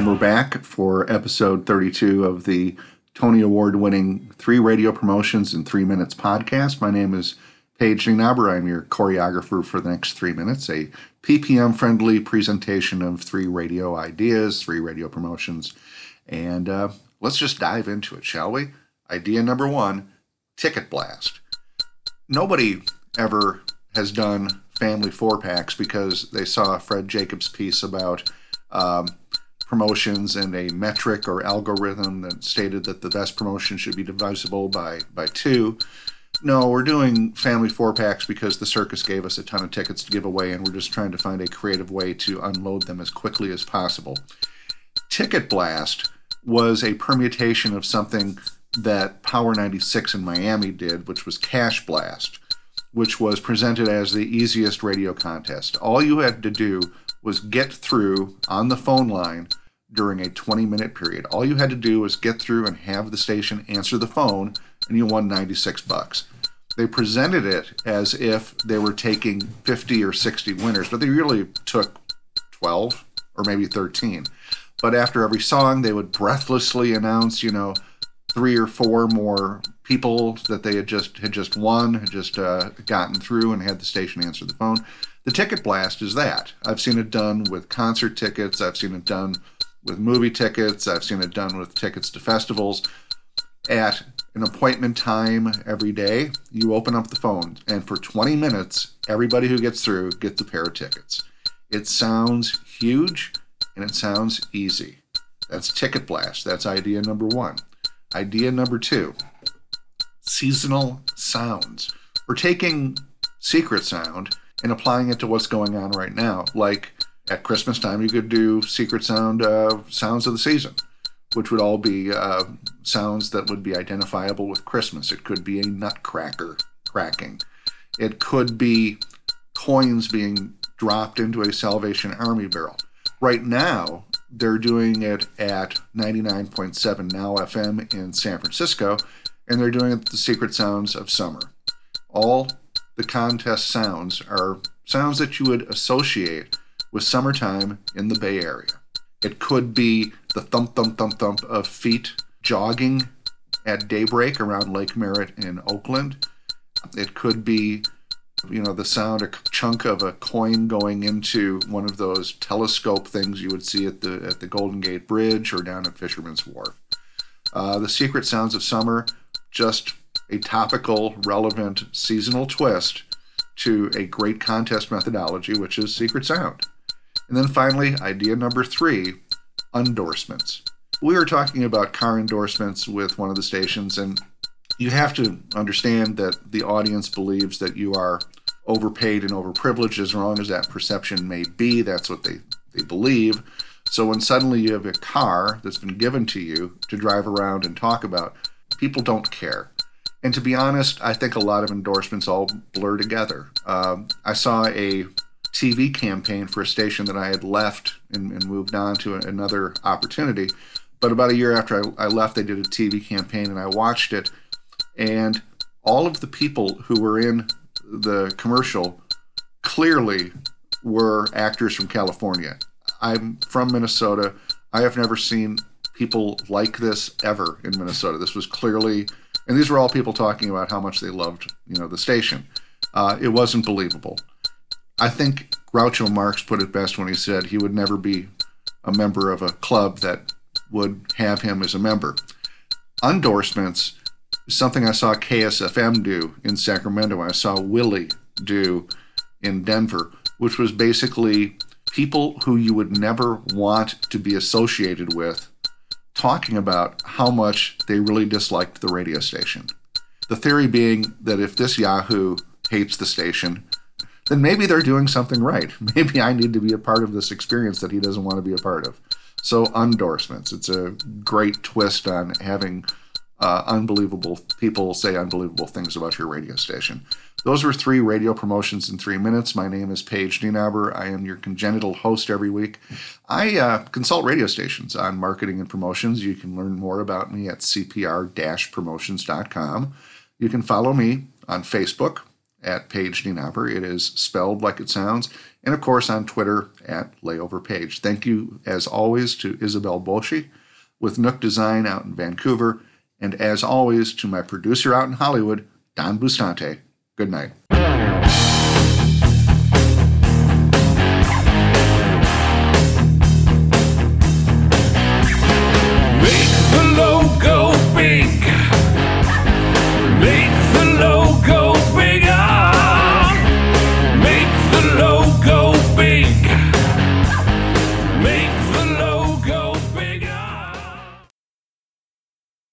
for episode 32 of the Tony Award winning Three Radio Promotions in Three Minutes podcast. My name is Paige Nienaber. I'm your choreographer for the next three minutes, a PPM friendly presentation of three radio ideas, three radio promotions. And uh, let's just dive into it, shall we? Idea number one Ticket Blast. Nobody ever has done family four packs because they saw Fred Jacobs' piece about um, promotions and a metric or algorithm that stated that the best promotion should be divisible by by two. No, we're doing family four packs because the circus gave us a ton of tickets to give away, and we're just trying to find a creative way to unload them as quickly as possible. Ticket Blast was a permutation of something that Power 96 in Miami did, which was Cash Blast, which was presented as the easiest radio contest. All you had to do was get through on the phone line during a 20 minute period. All you had to do was get through and have the station answer the phone, and you won 96 bucks. They presented it as if they were taking 50 or 60 winners, but they really took 12 or maybe 13. But after every song, they would breathlessly announce, you know, three or four more people that they had just had just won, had just uh, gotten through, and had the station answer the phone. The ticket blast is that. I've seen it done with concert tickets. I've seen it done with movie tickets. I've seen it done with tickets to festivals. At an appointment time every day, you open up the phone, and for 20 minutes, everybody who gets through gets a pair of tickets. It sounds huge and it sounds easy. That's Ticket Blast. That's idea number one. Idea number two seasonal sounds. We're taking secret sound and applying it to what's going on right now. Like at Christmas time, you could do secret sound uh, sounds of the season, which would all be uh, sounds that would be identifiable with Christmas. It could be a nutcracker cracking. It could be coins being dropped into a Salvation Army barrel. Right now, they're doing it at 99.7 Now FM in San Francisco, and they're doing it the secret sounds of summer. All the contest sounds are sounds that you would associate with summertime in the Bay Area. It could be the thump, thump, thump, thump of feet jogging at daybreak around Lake Merritt in Oakland. It could be, you know, the sound, a chunk of a coin going into one of those telescope things you would see at the at the Golden Gate Bridge or down at Fisherman's Wharf. Uh, the secret sounds of summer, just a topical, relevant, seasonal twist to a great contest methodology, which is secret sound. And then finally, idea number three endorsements. We were talking about car endorsements with one of the stations, and you have to understand that the audience believes that you are overpaid and overprivileged, as wrong as that perception may be. That's what they, they believe. So when suddenly you have a car that's been given to you to drive around and talk about, people don't care. And to be honest, I think a lot of endorsements all blur together. Um, I saw a TV campaign for a station that I had left and, and moved on to another opportunity. But about a year after I, I left, they did a TV campaign and I watched it. And all of the people who were in the commercial clearly were actors from California. I'm from Minnesota. I have never seen people like this ever in Minnesota. This was clearly, and these were all people talking about how much they loved, you know, the station. Uh, it wasn't believable. I think Groucho Marx put it best when he said he would never be a member of a club that would have him as a member. Endorsements, something I saw KSFM do in Sacramento, I saw Willie do in Denver, which was basically people who you would never want to be associated with talking about how much they really disliked the radio station. The theory being that if this Yahoo hates the station, then maybe they're doing something right. Maybe I need to be a part of this experience that he doesn't want to be a part of. So, endorsements. It's a great twist on having uh, unbelievable people say unbelievable things about your radio station. Those were three radio promotions in three minutes. My name is Paige Nienaber. I am your congenital host every week. I uh, consult radio stations on marketing and promotions. You can learn more about me at cpr promotions.com. You can follow me on Facebook at Paige Nienaber. It is spelled like it sounds. And of course on Twitter at Layover Page. Thank you, as always, to Isabel Boshi with Nook Design out in Vancouver. And as always, to my producer out in Hollywood, Don Bustante, good night.